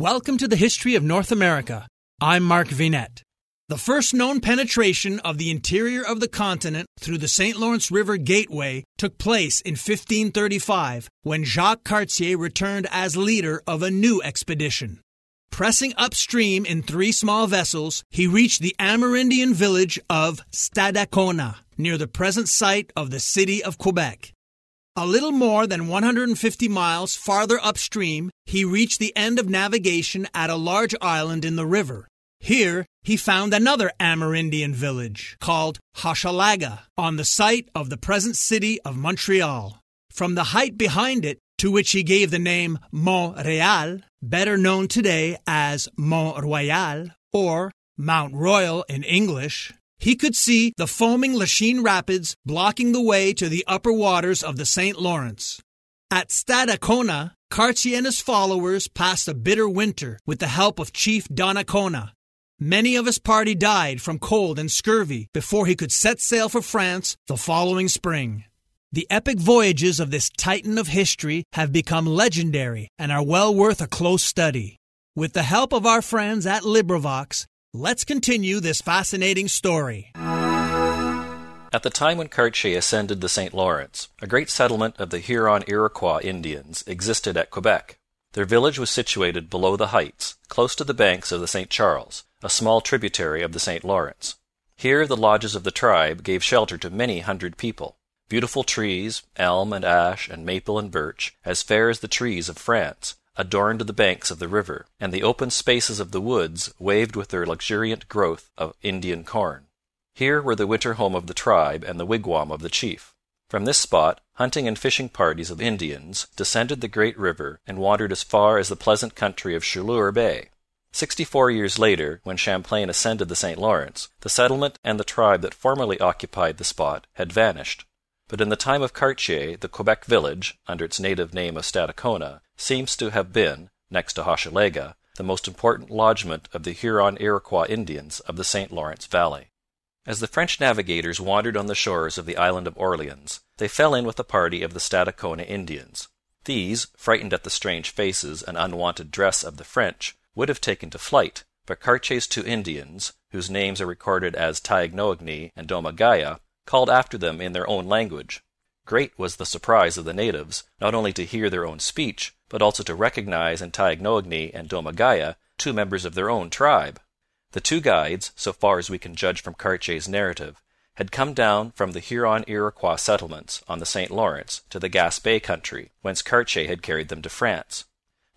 Welcome to the History of North America. I'm Mark Vinet. The first known penetration of the interior of the continent through the St. Lawrence River Gateway took place in 1535 when Jacques Cartier returned as leader of a new expedition. Pressing upstream in three small vessels, he reached the Amerindian village of Stadacona, near the present site of the city of Quebec. A little more than 150 miles farther upstream, he reached the end of navigation at a large island in the river. Here, he found another Amerindian village called Hochelaga on the site of the present city of Montreal. From the height behind it, to which he gave the name Montreal, better known today as Mont Royal or Mount Royal in English, he could see the foaming Lachine Rapids blocking the way to the upper waters of the St. Lawrence. At Stadacona, Cartier and his followers passed a bitter winter with the help of Chief Donnacona. Many of his party died from cold and scurvy before he could set sail for France the following spring. The epic voyages of this titan of history have become legendary and are well worth a close study. With the help of our friends at LibriVox, let's continue this fascinating story. At the time when Cartier ascended the St Lawrence, a great settlement of the Huron Iroquois Indians existed at Quebec. Their village was situated below the heights, close to the banks of the St Charles, a small tributary of the St Lawrence. Here the lodges of the tribe gave shelter to many hundred people. Beautiful trees, elm and ash and maple and birch, as fair as the trees of France, adorned the banks of the river, and the open spaces of the woods waved with their luxuriant growth of Indian corn. Here were the winter home of the tribe and the wigwam of the chief. From this spot hunting and fishing parties of Indians descended the great river and wandered as far as the pleasant country of Chaleur Bay. Sixty four years later, when Champlain ascended the St Lawrence, the settlement and the tribe that formerly occupied the spot had vanished. But in the time of Cartier the Quebec village, under its native name of Stadacona, seems to have been, next to Hochelaga, the most important lodgment of the Huron Iroquois Indians of the St Lawrence valley. As the French navigators wandered on the shores of the island of Orleans, they fell in with a party of the Stadacona Indians. These, frightened at the strange faces and unwonted dress of the French, would have taken to flight, but Cartier's two Indians, whose names are recorded as Taignoagny and Domagaya, called after them in their own language. Great was the surprise of the natives, not only to hear their own speech, but also to recognize in Taignoagny and Domagaya two members of their own tribe. The two guides, so far as we can judge from Cartier's narrative, had come down from the Huron Iroquois settlements on the St Lawrence to the Gaspe country, whence Cartier had carried them to France.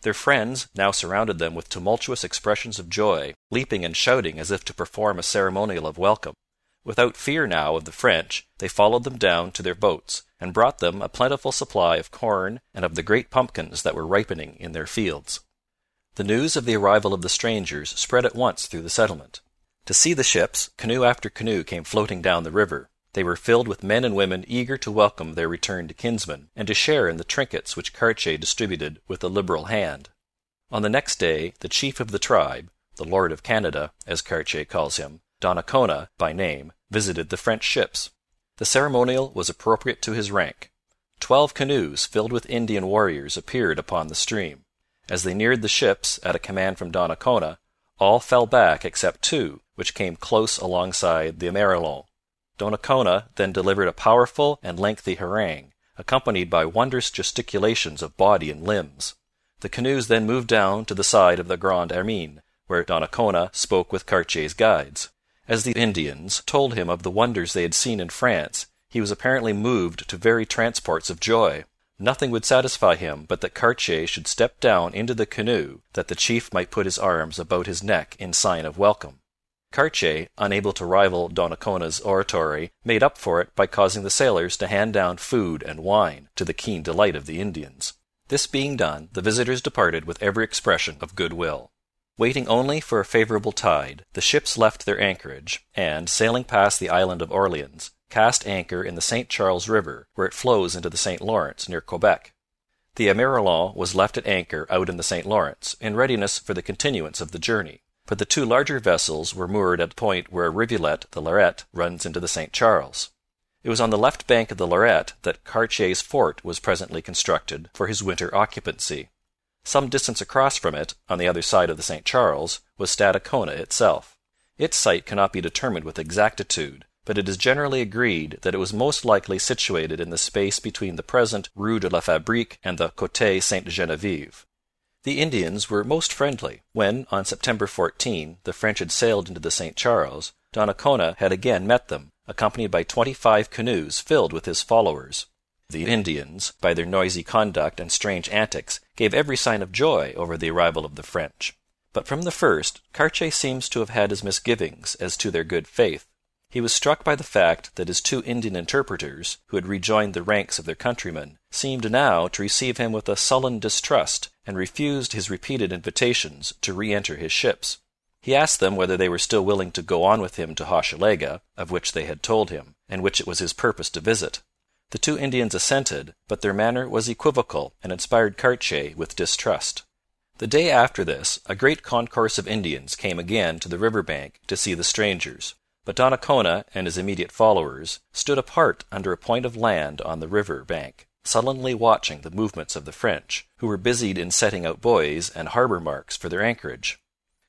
Their friends now surrounded them with tumultuous expressions of joy, leaping and shouting as if to perform a ceremonial of welcome. Without fear now of the French, they followed them down to their boats, and brought them a plentiful supply of corn and of the great pumpkins that were ripening in their fields. The news of the arrival of the strangers spread at once through the settlement. To see the ships, canoe after canoe came floating down the river. They were filled with men and women eager to welcome their returned kinsmen, and to share in the trinkets which Cartier distributed with a liberal hand. On the next day the chief of the tribe, the Lord of Canada, as Cartier calls him, Donnacona by name, visited the French ships. The ceremonial was appropriate to his rank. Twelve canoes filled with Indian warriors appeared upon the stream. As they neared the ships, at a command from Donnacona, all fell back except two, which came close alongside the Emerillon. Donnacona then delivered a powerful and lengthy harangue, accompanied by wondrous gesticulations of body and limbs. The canoes then moved down to the side of the Grande Hermine, where Donnacona spoke with Cartier's guides. As the Indians told him of the wonders they had seen in France, he was apparently moved to very transports of joy. Nothing would satisfy him but that Cartier should step down into the canoe that the chief might put his arms about his neck in sign of welcome. Cartier, unable to rival Donnacona's oratory, made up for it by causing the sailors to hand down food and wine, to the keen delight of the Indians. This being done, the visitors departed with every expression of goodwill. Waiting only for a favourable tide, the ships left their anchorage, and, sailing past the island of Orleans, cast anchor in the St Charles river, where it flows into the St Lawrence near Quebec. The Emerillon was left at anchor out in the St Lawrence, in readiness for the continuance of the journey, but the two larger vessels were moored at a point where a rivulet, the Lorette, runs into the St Charles. It was on the left bank of the Lorette that Cartier's fort was presently constructed for his winter occupancy. Some distance across from it, on the other side of the St Charles, was Stadacona itself. Its site cannot be determined with exactitude, but it is generally agreed that it was most likely situated in the space between the present Rue de la Fabrique and the Cote Sainte Genevieve. The Indians were most friendly. When, on September 14, the French had sailed into the St Charles, Donnacona had again met them, accompanied by twenty five canoes filled with his followers. The Indians, by their noisy conduct and strange antics, gave every sign of joy over the arrival of the French. But from the first Cartier seems to have had his misgivings as to their good faith. He was struck by the fact that his two Indian interpreters, who had rejoined the ranks of their countrymen, seemed now to receive him with a sullen distrust, and refused his repeated invitations to re enter his ships. He asked them whether they were still willing to go on with him to Hochelaga, of which they had told him, and which it was his purpose to visit. The two Indians assented, but their manner was equivocal and inspired Cartier with distrust. The day after this a great concourse of Indians came again to the river bank to see the strangers, but Donnacona and his immediate followers stood apart under a point of land on the river bank, sullenly watching the movements of the French, who were busied in setting out buoys and harbour marks for their anchorage.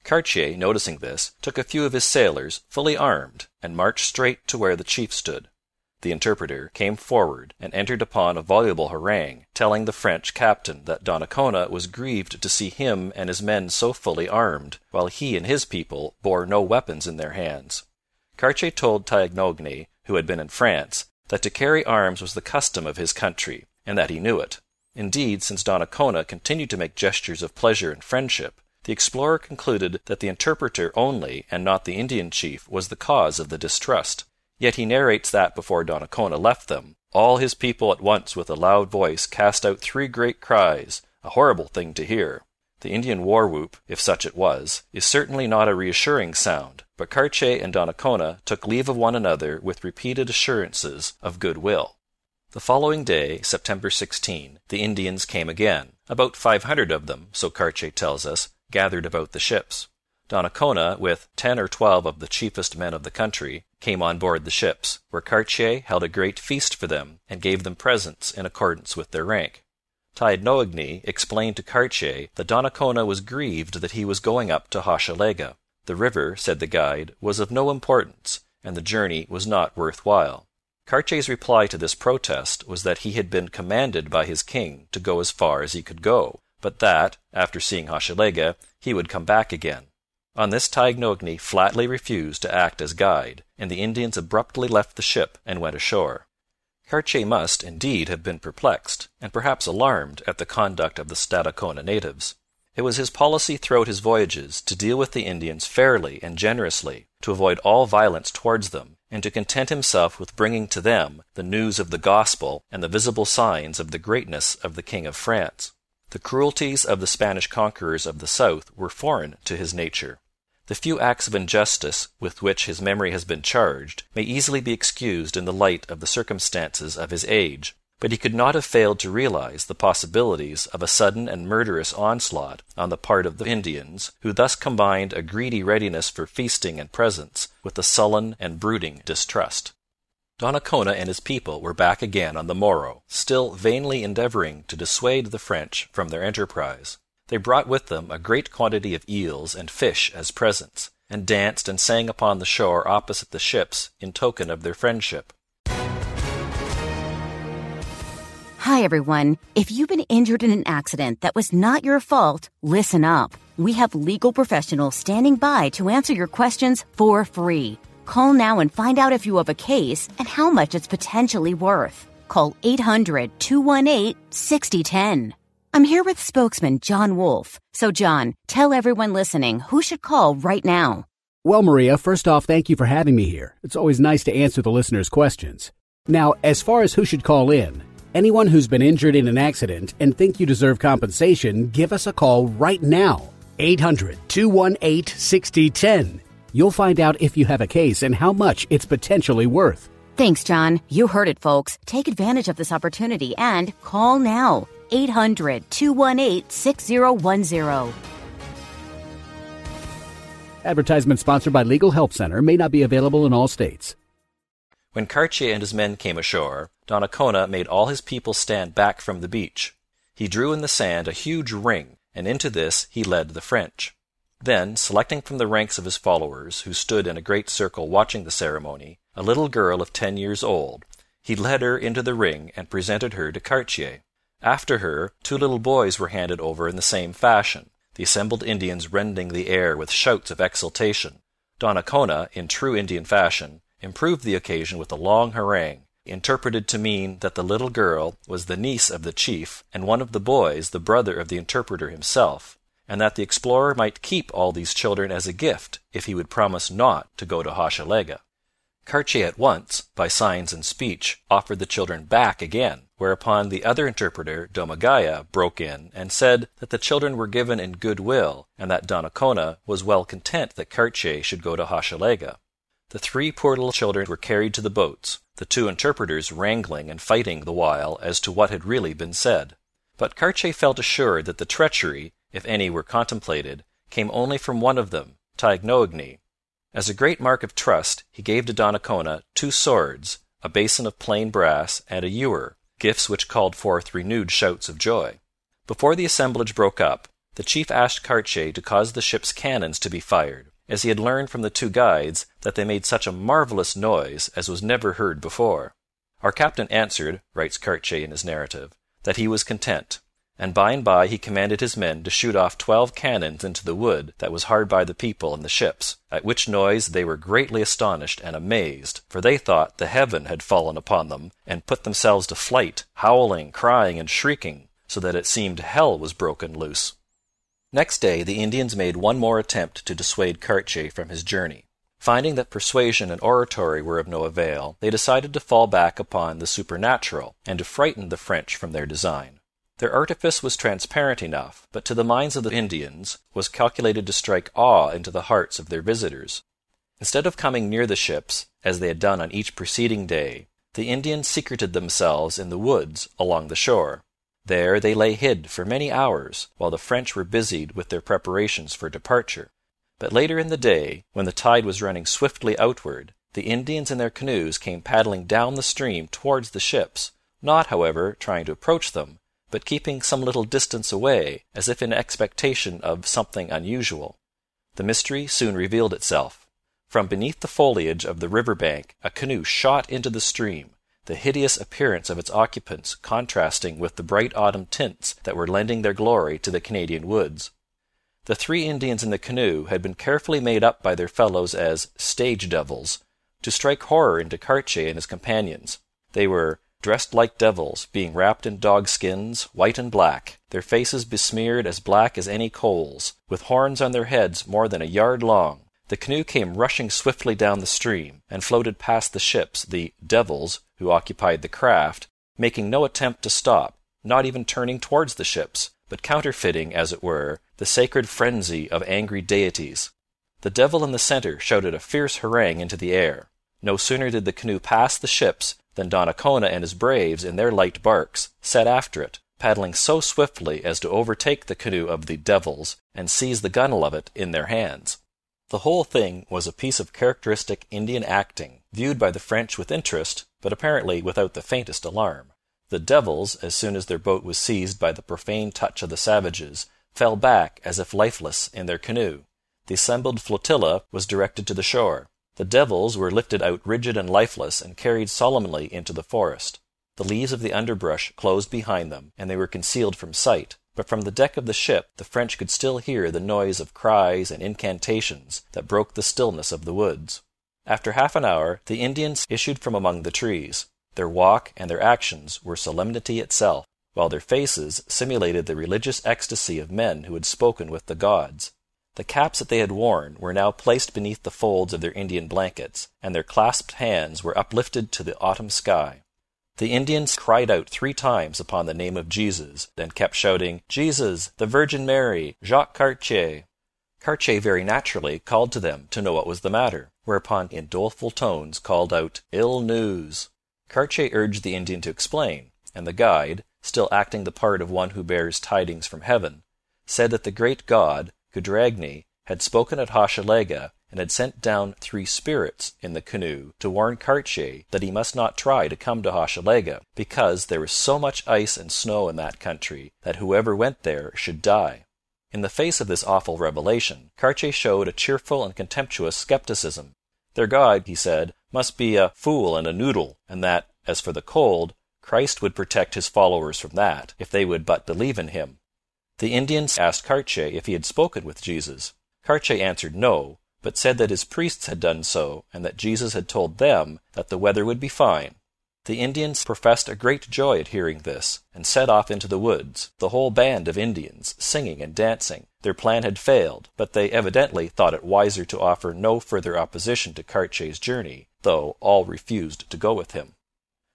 Cartier, noticing this, took a few of his sailors, fully armed, and marched straight to where the chief stood the interpreter, came forward and entered upon a voluble harangue, telling the French captain that Donnacona was grieved to see him and his men so fully armed, while he and his people bore no weapons in their hands. Cartier told Taignoagny, who had been in France, that to carry arms was the custom of his country, and that he knew it. Indeed, since Donnacona continued to make gestures of pleasure and friendship, the explorer concluded that the interpreter only and not the Indian chief was the cause of the distrust. Yet he narrates that before Donnacona left them, all his people at once with a loud voice cast out three great cries, a horrible thing to hear. The Indian war whoop, if such it was, is certainly not a reassuring sound, but Cartier and Donnacona took leave of one another with repeated assurances of good will. The following day, September 16, the Indians came again. About five hundred of them, so Cartier tells us, gathered about the ships. Donnacona, with ten or twelve of the chiefest men of the country, came on board the ships, where Cartier held a great feast for them and gave them presents in accordance with their rank. Taignoagny explained to Cartier that Donnacona was grieved that he was going up to Hochelaga. The river, said the guide, was of no importance, and the journey was not worth while. Cartier's reply to this protest was that he had been commanded by his king to go as far as he could go, but that, after seeing Hochelaga, he would come back again. On this Taignoagny flatly refused to act as guide, and the Indians abruptly left the ship and went ashore. Cartier must, indeed, have been perplexed, and perhaps alarmed, at the conduct of the Stadacona natives. It was his policy throughout his voyages to deal with the Indians fairly and generously, to avoid all violence towards them, and to content himself with bringing to them the news of the Gospel and the visible signs of the greatness of the King of France. The cruelties of the Spanish conquerors of the south were foreign to his nature. The few acts of injustice with which his memory has been charged may easily be excused in the light of the circumstances of his age, but he could not have failed to realize the possibilities of a sudden and murderous onslaught on the part of the Indians, who thus combined a greedy readiness for feasting and presents with a sullen and brooding distrust. Donnacona and his people were back again on the morrow, still vainly endeavouring to dissuade the French from their enterprise. They brought with them a great quantity of eels and fish as presents, and danced and sang upon the shore opposite the ships in token of their friendship. Hi, everyone. If you've been injured in an accident that was not your fault, listen up. We have legal professionals standing by to answer your questions for free. Call now and find out if you have a case and how much it's potentially worth. Call 800 218 6010. I'm here with spokesman John Wolf. So, John, tell everyone listening who should call right now. Well, Maria, first off, thank you for having me here. It's always nice to answer the listeners' questions. Now, as far as who should call in, anyone who's been injured in an accident and think you deserve compensation, give us a call right now. 800 218 6010. You'll find out if you have a case and how much it's potentially worth. Thanks, John. You heard it, folks. Take advantage of this opportunity and call now. 800 218 6010. Advertisement sponsored by Legal Help Center may not be available in all states. When Cartier and his men came ashore, Donnacona made all his people stand back from the beach. He drew in the sand a huge ring, and into this he led the French. Then, selecting from the ranks of his followers, who stood in a great circle watching the ceremony, a little girl of ten years old, he led her into the ring and presented her to Cartier. After her, two little boys were handed over in the same fashion, the assembled Indians rending the air with shouts of exultation. Donnacona, in true Indian fashion, improved the occasion with a long harangue, interpreted to mean that the little girl was the niece of the chief and one of the boys the brother of the interpreter himself, and that the explorer might keep all these children as a gift if he would promise not to go to Hochelaga. Cartier at once, by signs and speech, offered the children back again, whereupon the other interpreter, Domagaya, broke in and said that the children were given in good will, and that Donnacona was well content that Cartier should go to Hochelaga. The three poor little children were carried to the boats, the two interpreters wrangling and fighting the while as to what had really been said. But Cartier felt assured that the treachery, if any were contemplated, came only from one of them, Taignoagny. As a great mark of trust he gave to Donnacona two swords, a basin of plain brass, and a ewer, gifts which called forth renewed shouts of joy. Before the assemblage broke up, the chief asked Cartier to cause the ship's cannons to be fired, as he had learned from the two guides that they made such a marvellous noise as was never heard before. Our captain answered, writes Cartier in his narrative, that he was content, and by and by he commanded his men to shoot off twelve cannons into the wood that was hard by the people and the ships, at which noise they were greatly astonished and amazed, for they thought the heaven had fallen upon them, and put themselves to flight, howling, crying, and shrieking, so that it seemed hell was broken loose. Next day the Indians made one more attempt to dissuade Cartier from his journey. Finding that persuasion and oratory were of no avail, they decided to fall back upon the supernatural, and to frighten the French from their design. Their artifice was transparent enough, but to the minds of the Indians was calculated to strike awe into the hearts of their visitors. Instead of coming near the ships, as they had done on each preceding day, the Indians secreted themselves in the woods along the shore. There they lay hid for many hours, while the French were busied with their preparations for departure. But later in the day, when the tide was running swiftly outward, the Indians in their canoes came paddling down the stream towards the ships, not, however, trying to approach them, but keeping some little distance away, as if in expectation of something unusual. The mystery soon revealed itself. From beneath the foliage of the river bank a canoe shot into the stream, the hideous appearance of its occupants contrasting with the bright autumn tints that were lending their glory to the Canadian woods. The three Indians in the canoe had been carefully made up by their fellows as stage devils, to strike horror into Cartier and his companions. They were dressed like devils, being wrapped in dog skins, white and black, their faces besmeared as black as any coals, with horns on their heads more than a yard long. The canoe came rushing swiftly down the stream, and floated past the ships, the devils, who occupied the craft, making no attempt to stop, not even turning towards the ships, but counterfeiting, as it were, the sacred frenzy of angry deities. The devil in the centre shouted a fierce harangue into the air. No sooner did the canoe pass the ships then Donnacona and his braves in their light barques set after it, paddling so swiftly as to overtake the canoe of the devils and seize the gunwale of it in their hands. The whole thing was a piece of characteristic Indian acting, viewed by the French with interest, but apparently without the faintest alarm. The devils, as soon as their boat was seized by the profane touch of the savages, fell back as if lifeless in their canoe. The assembled flotilla was directed to the shore. The devils were lifted out rigid and lifeless and carried solemnly into the forest. The leaves of the underbrush closed behind them, and they were concealed from sight, but from the deck of the ship the French could still hear the noise of cries and incantations that broke the stillness of the woods. After half an hour the Indians issued from among the trees. Their walk and their actions were solemnity itself, while their faces simulated the religious ecstasy of men who had spoken with the gods. The caps that they had worn were now placed beneath the folds of their Indian blankets, and their clasped hands were uplifted to the autumn sky. The Indians cried out three times upon the name of Jesus, and kept shouting, Jesus, the Virgin Mary, Jacques Cartier. Cartier very naturally called to them to know what was the matter, whereupon in doleful tones called out, Ill news. Cartier urged the Indian to explain, and the guide, still acting the part of one who bears tidings from heaven, said that the great God, Cudragny had spoken at Hochelaga and had sent down three spirits in the canoe to warn Cartier that he must not try to come to Hochelaga, because there was so much ice and snow in that country that whoever went there should die. In the face of this awful revelation, Cartier showed a cheerful and contemptuous skepticism. Their God, he said, must be a fool and a noodle, and that, as for the cold, Christ would protect his followers from that, if they would but believe in him. The Indians asked Cartier if he had spoken with Jesus. Cartier answered no, but said that his priests had done so, and that Jesus had told them that the weather would be fine. The Indians professed a great joy at hearing this, and set off into the woods, the whole band of Indians, singing and dancing. Their plan had failed, but they evidently thought it wiser to offer no further opposition to Cartier's journey, though all refused to go with him.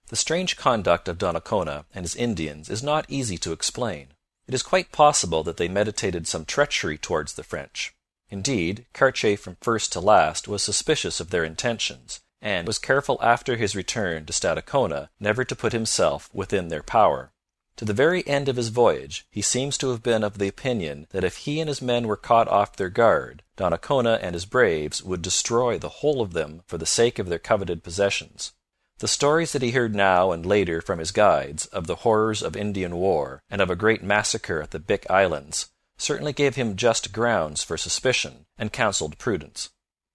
The strange conduct of Donnacona and his Indians is not easy to explain. It is quite possible that they meditated some treachery towards the French. Indeed, Cartier from first to last was suspicious of their intentions and was careful after his return to Stadacona never to put himself within their power. To the very end of his voyage he seems to have been of the opinion that if he and his men were caught off their guard, Donnacona and his braves would destroy the whole of them for the sake of their coveted possessions. The stories that he heard now and later from his guides of the horrors of Indian war and of a great massacre at the Bic Islands certainly gave him just grounds for suspicion and counselled prudence.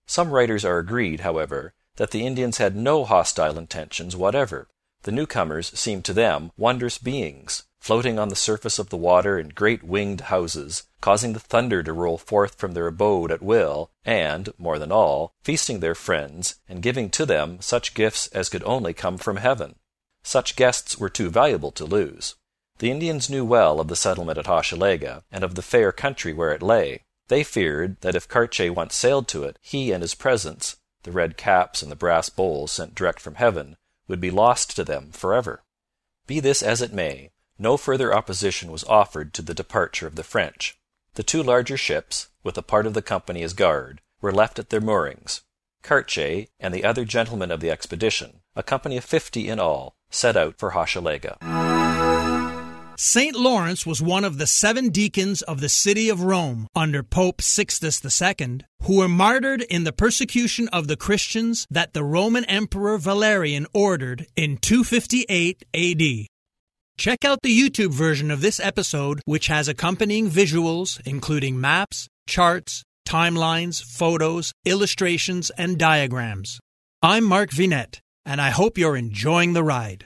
Some writers are agreed, however, that the Indians had no hostile intentions whatever. The newcomers seemed to them wondrous beings, floating on the surface of the water in great winged houses, causing the thunder to roll forth from their abode at will, and, more than all, feasting their friends and giving to them such gifts as could only come from heaven. Such guests were too valuable to lose. The Indians knew well of the settlement at Hochelaga and of the fair country where it lay. They feared that if Cartier once sailed to it, he and his presents the red caps and the brass bowls sent direct from heaven, would be lost to them forever. Be this as it may, no further opposition was offered to the departure of the French. The two larger ships, with a part of the company as guard, were left at their moorings. Cartier and the other gentlemen of the expedition, a company of fifty in all, set out for Hochelaga. St. Lawrence was one of the seven deacons of the city of Rome under Pope Sixtus II, who were martyred in the persecution of the Christians that the Roman Emperor Valerian ordered in 258 AD. Check out the YouTube version of this episode, which has accompanying visuals, including maps, charts, timelines, photos, illustrations, and diagrams. I'm Mark Vinet, and I hope you're enjoying the ride.